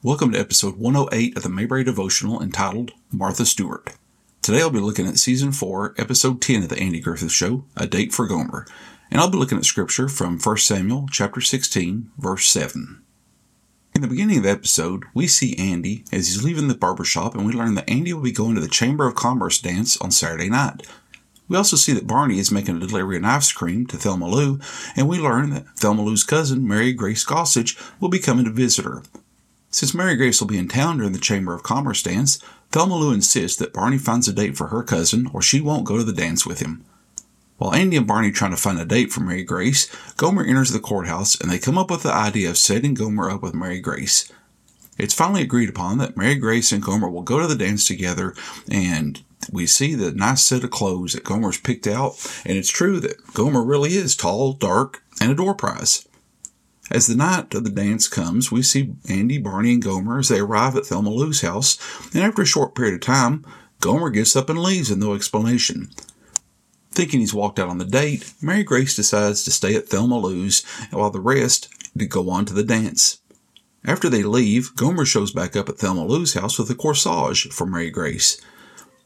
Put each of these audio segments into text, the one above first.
Welcome to episode 108 of the Mayberry Devotional entitled Martha Stewart. Today I'll be looking at season 4, episode 10 of the Andy Griffith Show, A Date for Gomer. And I'll be looking at scripture from 1 Samuel chapter 16, verse 7. In the beginning of the episode, we see Andy as he's leaving the barber shop and we learn that Andy will be going to the Chamber of Commerce dance on Saturday night. We also see that Barney is making a delivery of ice cream to Thelma Lou, and we learn that Thelma Lou's cousin, Mary Grace Gossage, will be coming to visit her. Since Mary Grace will be in town during the Chamber of Commerce dance, Thelma Lou insists that Barney finds a date for her cousin or she won't go to the dance with him. While Andy and Barney trying to find a date for Mary Grace, Gomer enters the courthouse and they come up with the idea of setting Gomer up with Mary Grace. It's finally agreed upon that Mary Grace and Gomer will go to the dance together, and we see the nice set of clothes that Gomer's picked out, and it's true that Gomer really is tall, dark, and a door prize. As the night of the dance comes, we see Andy, Barney, and Gomer as they arrive at Thelma Lou's house, and after a short period of time, Gomer gets up and leaves with no explanation. Thinking he's walked out on the date, Mary Grace decides to stay at Thelma Lou's while the rest go on to the dance. After they leave, Gomer shows back up at Thelma Lou's house with a corsage for Mary Grace.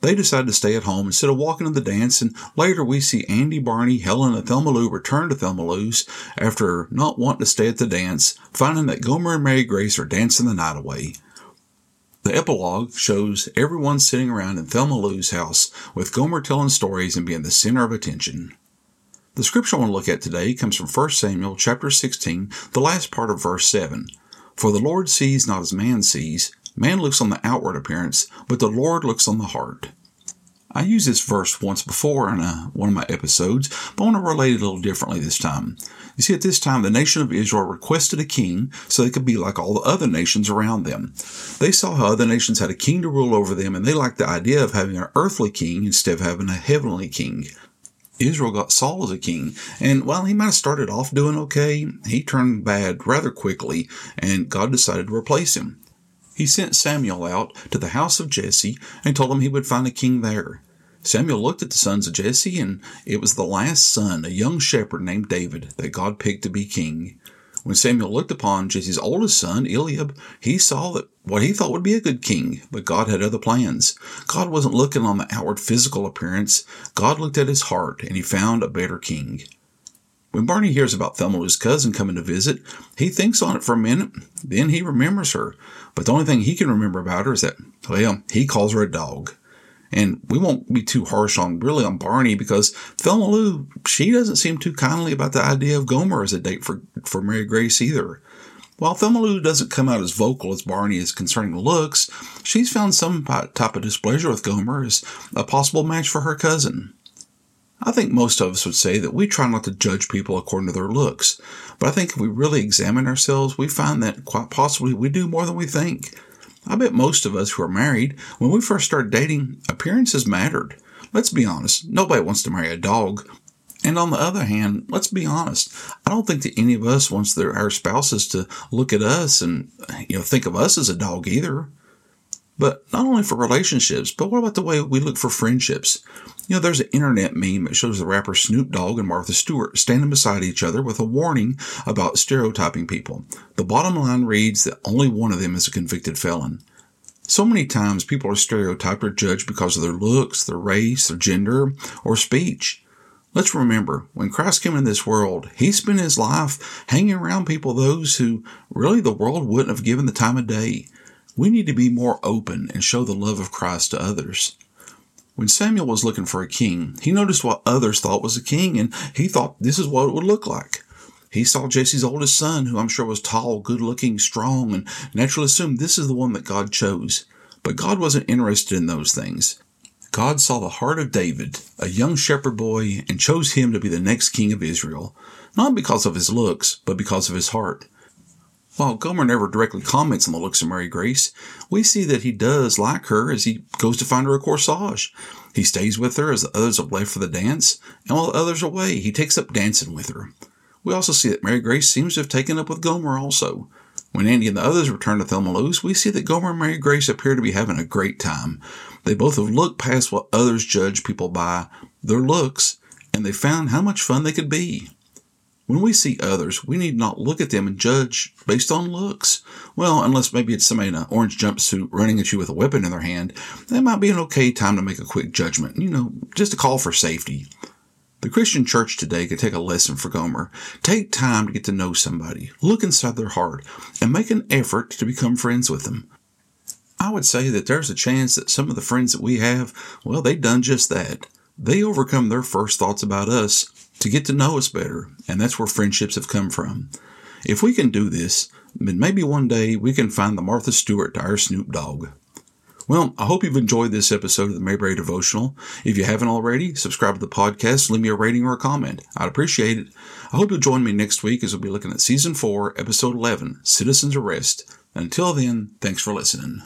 They decide to stay at home instead of walking to the dance, and later we see Andy, Barney, Helen, and Thelma Lou return to Thelma Lou's after not wanting to stay at the dance, finding that Gomer and Mary Grace are dancing the night away. The epilogue shows everyone sitting around in Thelma Lou's house, with Gomer telling stories and being the center of attention. The scripture I want to look at today comes from 1 Samuel chapter 16, the last part of verse 7. For the Lord sees not as man sees, Man looks on the outward appearance, but the Lord looks on the heart. I used this verse once before in a, one of my episodes, but I want to relate it a little differently this time. You see, at this time, the nation of Israel requested a king so they could be like all the other nations around them. They saw how other nations had a king to rule over them, and they liked the idea of having an earthly king instead of having a heavenly king. Israel got Saul as a king, and while he might have started off doing okay, he turned bad rather quickly, and God decided to replace him he sent Samuel out to the house of Jesse and told him he would find a king there. Samuel looked at the sons of Jesse, and it was the last son, a young shepherd named David, that God picked to be king. When Samuel looked upon Jesse's oldest son, Eliab, he saw that what he thought would be a good king, but God had other plans. God wasn't looking on the outward physical appearance. God looked at his heart, and he found a better king. When Barney hears about Thelma Lou's cousin coming to visit, he thinks on it for a minute, then he remembers her. But the only thing he can remember about her is that, well, he calls her a dog. And we won't be too harsh on really on Barney because Thelma Lou, she doesn't seem too kindly about the idea of Gomer as a date for, for Mary Grace either. While Thelma Lou doesn't come out as vocal as Barney is concerning the looks, she's found some type of displeasure with Gomer as a possible match for her cousin. I think most of us would say that we try not to judge people according to their looks, but I think if we really examine ourselves, we find that quite possibly we do more than we think. I bet most of us who are married, when we first started dating, appearances mattered. Let's be honest, nobody wants to marry a dog. And on the other hand, let's be honest, I don't think that any of us wants their, our spouses to look at us and you know think of us as a dog either. But not only for relationships, but what about the way we look for friendships? You know, there's an internet meme that shows the rapper Snoop Dogg and Martha Stewart standing beside each other with a warning about stereotyping people. The bottom line reads that only one of them is a convicted felon. So many times people are stereotyped or judged because of their looks, their race, their gender, or speech. Let's remember, when Christ came in this world, he spent his life hanging around people, those who really the world wouldn't have given the time of day. We need to be more open and show the love of Christ to others. When Samuel was looking for a king, he noticed what others thought was a king, and he thought this is what it would look like. He saw Jesse's oldest son, who I'm sure was tall, good looking, strong, and naturally assumed this is the one that God chose. But God wasn't interested in those things. God saw the heart of David, a young shepherd boy, and chose him to be the next king of Israel, not because of his looks, but because of his heart. While Gomer never directly comments on the looks of Mary Grace, we see that he does like her as he goes to find her a corsage. He stays with her as the others have left for the dance, and while the others are away, he takes up dancing with her. We also see that Mary Grace seems to have taken up with Gomer also. When Andy and the others return to Thelma Lou's, we see that Gomer and Mary Grace appear to be having a great time. They both have looked past what others judge people by, their looks, and they found how much fun they could be. When we see others, we need not look at them and judge based on looks. Well, unless maybe it's somebody in an orange jumpsuit running at you with a weapon in their hand, that might be an okay time to make a quick judgment, you know, just a call for safety. The Christian church today could take a lesson from Gomer. Take time to get to know somebody, look inside their heart, and make an effort to become friends with them. I would say that there's a chance that some of the friends that we have, well, they've done just that. They overcome their first thoughts about us to get to know us better, and that's where friendships have come from. If we can do this, then maybe one day we can find the Martha Stewart to our Snoop Dogg. Well, I hope you've enjoyed this episode of the Mayberry Devotional. If you haven't already, subscribe to the podcast, leave me a rating or a comment. I'd appreciate it. I hope you'll join me next week as we'll be looking at Season 4, Episode 11 Citizen's Arrest. Until then, thanks for listening.